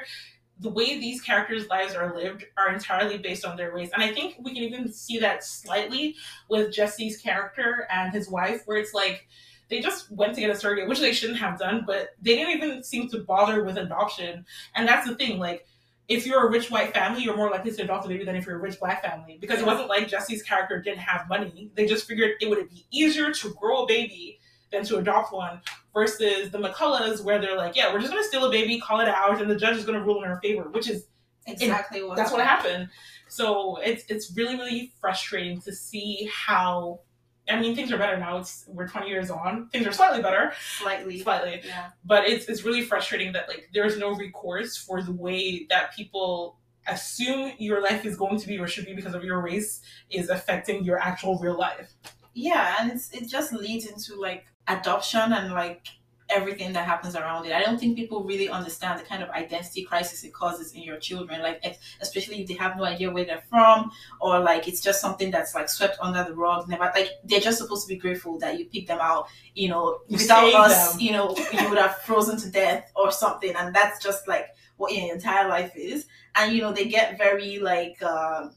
The way these characters' lives are lived are entirely based on their race. And I think we can even see that slightly with Jesse's character and his wife, where it's like they just went to get a surrogate, which they shouldn't have done, but they didn't even seem to bother with adoption. And that's the thing, like, if you're a rich white family, you're more likely to adopt a baby than if you're a rich black family. Because it wasn't like Jesse's character didn't have money. They just figured it would be easier to grow a baby than to adopt one. Versus the McCulloughs, where they're like, yeah, we're just gonna steal a baby, call it ours, and the judge is gonna rule in our favor, which is exactly what. that's what happened. So it's it's really really frustrating to see how. I mean, things are better now. It's we're 20 years on. Things are slightly better, Slightly. slightly Yeah. but it's it's really frustrating that like there's no recourse for the way that people assume your life is going to be or should be because of your race is affecting your actual real life. Yeah, and it's it just leads into like adoption and like everything that happens around it. I don't think people really understand the kind of identity crisis it causes in your children, like especially if they have no idea where they're from or like it's just something that's like swept under the rug. Never like they're just supposed to be grateful that you picked them out. You know, You without us, them. you know, you would have frozen to death or something, and that's just like what your entire life is. And you know, they get very like uh,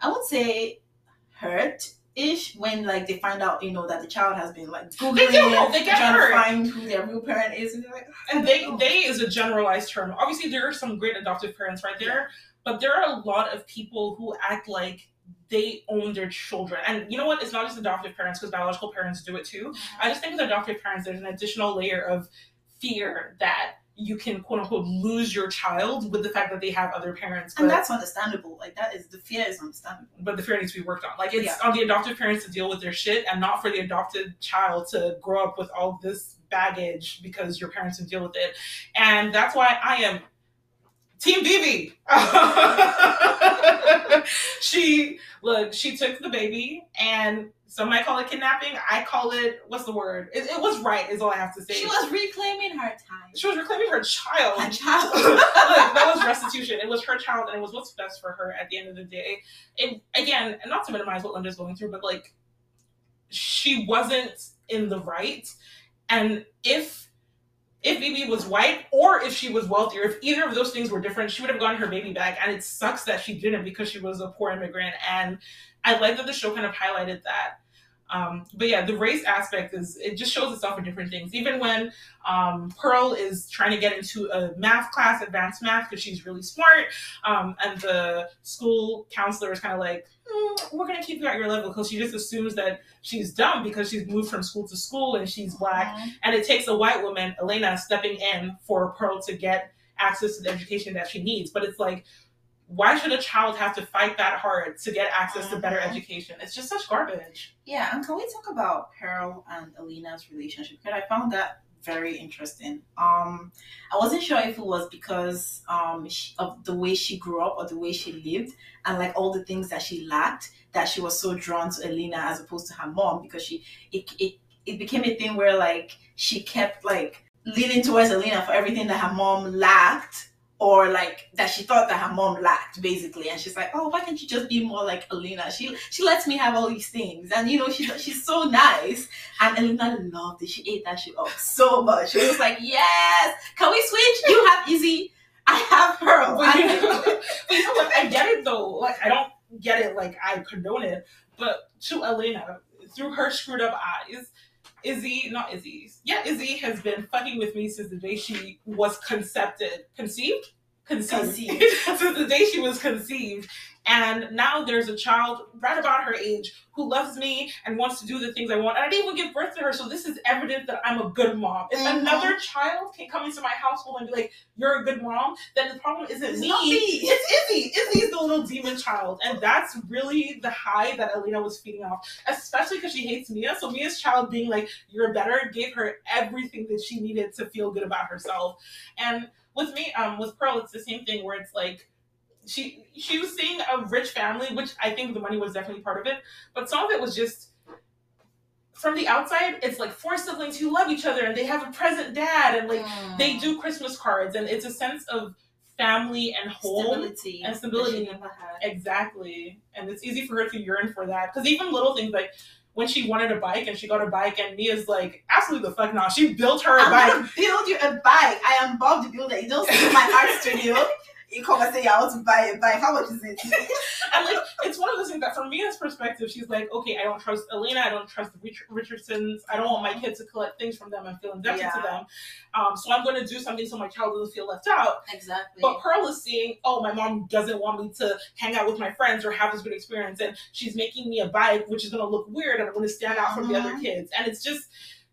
I would say hurt ish when like they find out you know that the child has been like googling They do, they get trying hurt. to find who their real parent is and like ah, And they they is a generalized term. Obviously there are some great adoptive parents right there, but there are a lot of people who act like they own their children. And you know what? It's not just adoptive parents because biological parents do it too. Mm-hmm. I just think with adoptive parents, there's an additional layer of fear that you can quote unquote lose your child with the fact that they have other parents. and But, that's understandable like that is the fear is understandable but the fear needs to be worked on. Like it's Yeah. on the adoptive parents to deal with their shit and not for the adopted child to grow up with all this baggage because your parents didn't deal with it. And that's why I am Team Bibi. she look, she took the baby and some might call it kidnapping. I call it what's the word? It, it was right, is all I have to say. she was reclaiming her time She was reclaiming her child. her child that was restitution. It was her child, and it was what's best for her at the end of the day. It again, not to minimize what Linda's going through, but like she wasn't in the right, and if if Bibi was white or if she was wealthier, if either of those things were different, she would have gotten her baby back. And it sucks that she didn't because she was a poor immigrant. And I like that the show kind of highlighted that. Um, but yeah, the race aspect is it just shows itself in different things. Even when um, Pearl is trying to get into a math class, advanced math, because she's really smart, um, and the school counselor is kind of like, "Mm, "We're gonna keep you at your level," because she just assumes that she's dumb because she's moved from school to school and she's black, and it takes a white woman, Elena, stepping in for Pearl to get access to the education that she needs. But it's like, why should a child have to fight that hard to get access to better Mhm. education? It's just such garbage. Yeah, and can we talk about Pearl and Elena's relationship? Because I found that very interesting. Um, I wasn't sure if it was because um she, of the way she grew up or the way she lived, and like all the things that she lacked, that she was so drawn to Elena as opposed to her mom. Because she, it, it, it became a thing where like she kept like leaning towards Elena for everything that her mom lacked or like that she thought that her mom lacked basically. And she's like oh why can't you just be more like Elena? She she lets me have all these things. And you know she's she's so nice. And Elena loved it. She ate that shit up so much. She was like yes! Can we switch? You have Izzy I have her. But you, know, but you know what? I get it though. Like I don't get it. Like I condone it. But to Elena, through her screwed up eyes, Izzy, not Izzy, yeah, Izzy has been fucking with me since the day she was concepted, conceived, conceived, Conceived. since the day she was conceived. And now there's a child right about her age who loves me and wants to do the things I want. And I didn't even give birth to her, so this is evidence that I'm a good mom. If Mhm. another child can come into my household and be like, "You're a good mom," then the problem isn't It's me. me. It's Izzy. Izzy's the little demon child, and that's really the high that Elena was feeding off. Especially because she hates Mia, so Mia's child being like, "You're better," gave her everything that she needed to feel good about herself. And with me, um, with Pearl, it's the same thing where it's like she she was seeing a rich family, which I think the money was definitely part of it, but some of it was just from the outside. It's like four siblings who love each other and they have a present dad, and like they Mm. do Christmas cards, and it's a sense of family and home. stability and stability. that she never had. Exactly. And it's easy for her to yearn for that. Because even little things like when she wanted a bike and she got a bike, and Mia's like, absolutely the fuck not. She built her a I'm bike. build you a bike. I am Bob the Builder. You don't see my art studio. You come and say I want to buy a bike. How much is it? And like, it's one of those things that from Mia's perspective, she's like, okay, I don't trust Elena. I don't trust the Rich- Richardsons. I don't want my kid to collect things from them and feel indebted to them. Um, so I'm going to do something so my child doesn't feel left out. Exactly. But Pearl is seeing, oh, my mom doesn't want me to hang out with my friends or have this good experience, and she's making me a bike, which is gonna look weird, and I'm gonna stand out from the other Mhm. kids. And it's just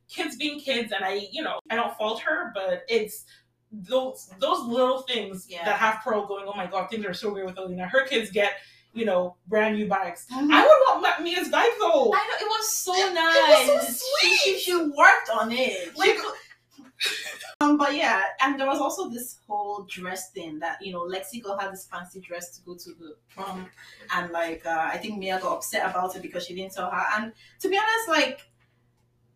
kids being kids, and I, you know, I don't fault her, but it's those those little things Yeah. that have Pearl going, oh my god, things are so weird with Elena. Her kids get, you know, brand new bikes. Mhm. I would want my, Mia's bike though. I know it was so It- it nice. was so She, she, she worked on it. Like- um, but yeah, and there was also this whole dress thing that you know Lexico had this fancy dress to go to the prom, and like uh, I think Mia got upset about it because she didn't tell her. And to be honest, like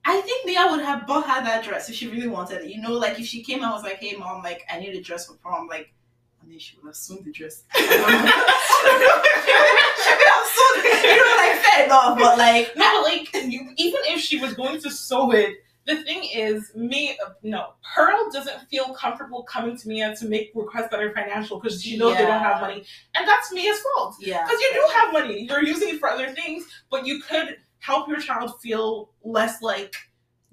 I think Mia would have bought her that dress if she really wanted it. You know, like if she came and was like, "Hey, mom, like I need a dress for prom," like. I mean, she would have sewn the dress. she would have sewn it. You know, like fair enough, but like No, like you, even if she was going to sew it, the thing is, me no, Pearl doesn't feel comfortable coming to Mia to make requests that are financial because she knows they don't have money, and that's Mia's fault. yeah, Because you do have money, you're using it for other things, but you could help your child feel less like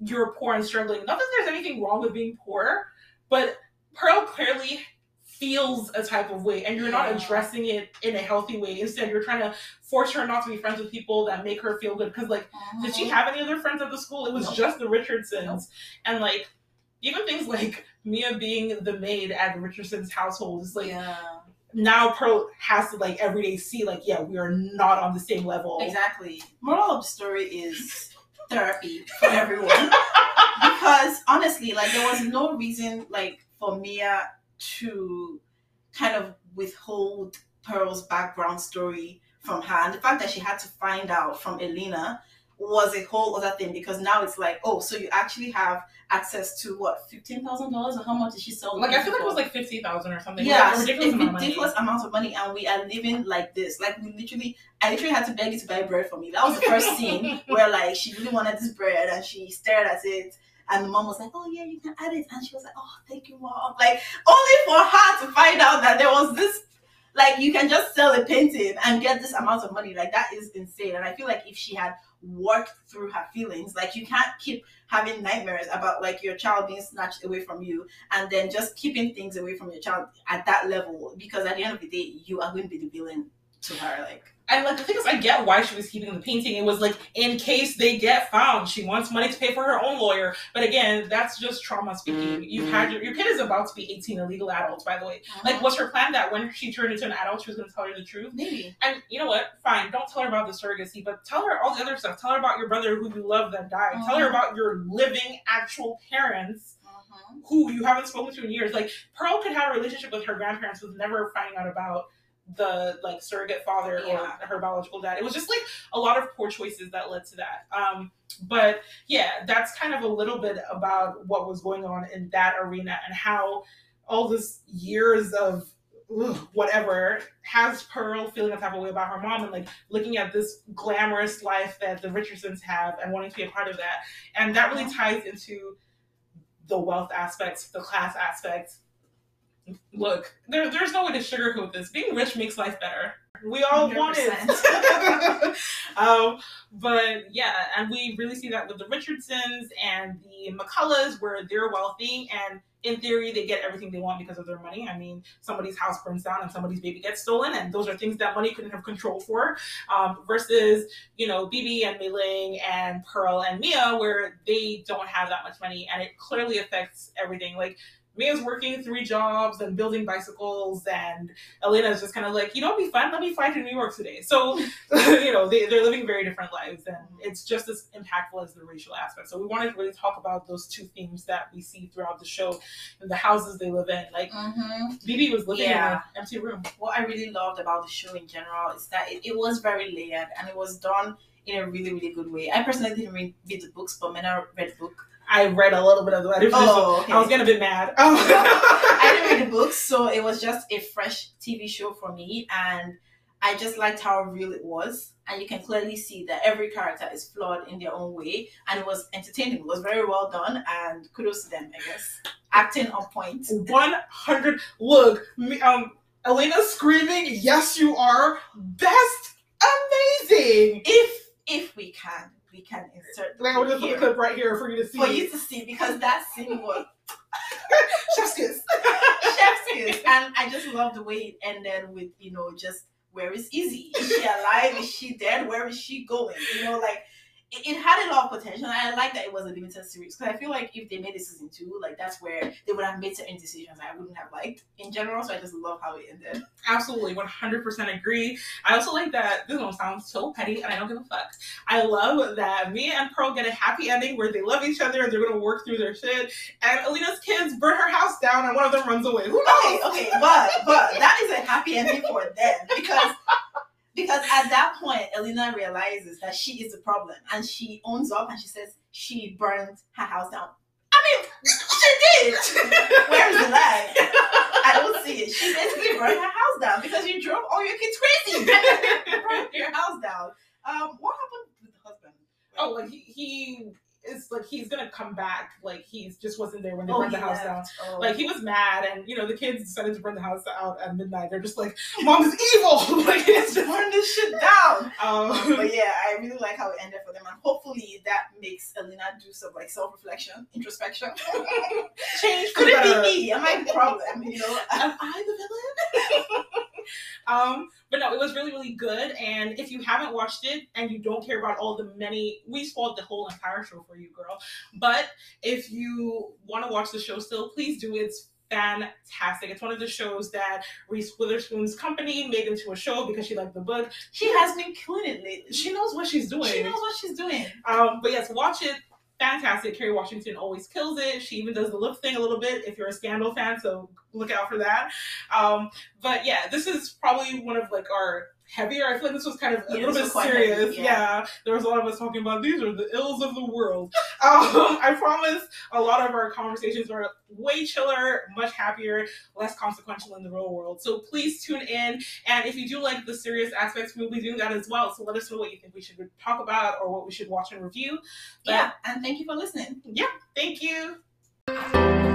you're poor and struggling. Not that there's anything wrong with being poor, but Pearl clearly feels a type of way and you're not addressing it in a healthy way. Instead, you're trying to force her not to be friends with people that make her feel good. Because, like, did she have any other friends at the school? It was Uh-huh. No. just the Richardsons. No. And, like, even things like Mia being the maid at the Richardsons household is like, yeah, now Pearl has to, like, every day see, like, yeah, we are not on the same level. exactly. Moral of the story is therapy for everyone because honestly, like there was no reason like for Mia to kind of withhold Pearl's background story from her, and the fact that she had to find out from Elena was a whole other thing because now it's like, oh, so you actually have access to what fifteen thousand dollars or how much did she sell? Like, I feel like it was like 50000 or something. Yeah, Like, ridiculous amount of money. ridiculous amount of money, and we are living like this. Like we literally, I literally had to beg you to buy bread for me. That was the first scene where like she really wanted this bread, and she stared at it, and the mom was like, "Oh yeah, you can add it," and she was like, "Oh, thank you, mom." Like only for her to find out that there was this. Like you can just sell a painting and get this amount of money. Like that is insane. And I feel like if she had worked through her feelings, like you can't keep having nightmares about like your child being snatched away from you and then just keeping things away from your child at that level because at the end of the day you are going to be the villain to her like And like the thing is, I get why she was keeping the painting. It was like in case they get found, she wants money to pay for her own lawyer. But again, that's just trauma speaking. Mm-hmm. You've had your, your kid is about to be eighteen, a legal adult, by the way. Uh-huh. Like, was her plan that when she turned into an adult, she was going to tell her the truth? maybe And you know what? Fine, don't tell her about the surrogacy, but tell her all the other stuff. Tell her about your brother who you love that died. Tell her Mhm. about your living actual parents uh-huh. who you haven't spoken to in years. Like Pearl could have a relationship with her grandparents with never finding out about the like surrogate father Yeah. or her biological dad. It was just like a lot of poor choices that led to that. Um, but yeah, that's kind of a little bit about what was going on in that arena and how all this years of ugh, whatever has Pearl feeling a type of way about her mom and like looking at this glamorous life that the Richardsons have and wanting to be a part of that. And that really ties into the wealth aspects, the class aspects. Look, there, there's no way to sugarcoat this. Being rich makes life better. We all want it. um, but yeah, and we really see that with the Richardsons and the McCulloughs, where they're wealthy and in theory, they get everything they want because of their money. I mean, somebody's house burns down and somebody's baby gets stolen, and those are things that money couldn't have control for. Um, versus, you know, Bibi and Mei Ling and Pearl and Mia, where they don't have that much money, and it clearly affects everything. Like Mia's working three jobs and building bicycles, and Elena's just kind of like, you know, be fun. Let me fly to New York today. So, you know, they, they're living very different lives, and it's just as impactful as the racial aspect. So, we wanted to really talk about those two themes that we see throughout the show and the houses they live in. Like, mm-hmm. Bibi was living yeah. in an empty room. What I really loved about the show in general is that it, it was very layered and it was done in a really, really good way. I personally didn't read, read the books, but Mena read the book I read a little bit of the letter. Oh, okay. I was getting a bit mad. Oh. I didn't read the books, so it was just a fresh TV show for me, and I just liked how real it was. And you can clearly see that every character is flawed in their own way, and it was entertaining. It was very well done, and kudos to them, I guess. Acting on point. One hundred. Look, um, Elena screaming, "Yes, you are best, amazing." If if we can we can insert. Just put a clip right here for you to see. For you to see, because that scene was chef's kiss. chef's kiss. And I just love the way it ended with, you know, just where is Izzy? Is she alive? Is she dead? Where is she going? You know, like it, it, had a lot of potential. And I like that it was a limited series because I feel like if they made a season two, like that's where they would have made certain decisions I wouldn't have liked in general. So I just love how it ended. Absolutely, one hundred percent agree. I also like that this one sounds so petty, and I don't give a fuck. I love that Mia and Pearl get a happy ending where they love each other and they're gonna work through their shit. And Elena's kids burn her house down, and one of them runs away. Who knows? Okay, okay, but but that is a happy ending for them because because at that point, Elena realizes that she is the problem and she owns up and she says she burned her house down. I mean, she did. Where's the lie? I don't see it. She basically burned her house down because you drove all your kids crazy. burned your house down. Um, what happened with the husband? Oh, like he, he it's like he's gonna come back. Like he just wasn't there when they oh, burned the house down. Oh. Like he was mad, and you know the kids decided to burn the house out at midnight. They're just like, "Mom is evil!" like it's burn this shit down. Um, but yeah, I really like how it ended for them, and hopefully that makes Elena do some like self reflection, introspection, change. Could it be me? Am I the problem? You know, am I the villain? um, but no, it was really, really good. And if you haven't watched it and you don't care about all the many, we spoiled the whole entire show for you, girl. But if you want to watch the show still, please do. It's fantastic. It's one of the shows that Reese Witherspoon's company made into a show because she liked the book. She has been killing it lately. She knows what she's doing. She knows what she's doing. Um, but yes, watch it fantastic. Kerry Washington always kills it. She even does the lip thing a little bit if you're a Scandal fan, so look out for that. Um, but yeah, this is probably one of like our heavier. I feel like this was kind of a yeah, little bit serious. Heavy, yeah. yeah. there was a lot of us talking about these are the ills of the world. um, I promise a lot of our conversations are way chiller, much happier, less consequential in the real world. So please tune in. And if you do like the serious aspects, we'll be doing that as well. So let us know what you think we should talk about or what we should watch and review. But, yeah, and thank you for listening. Yeah, thank you.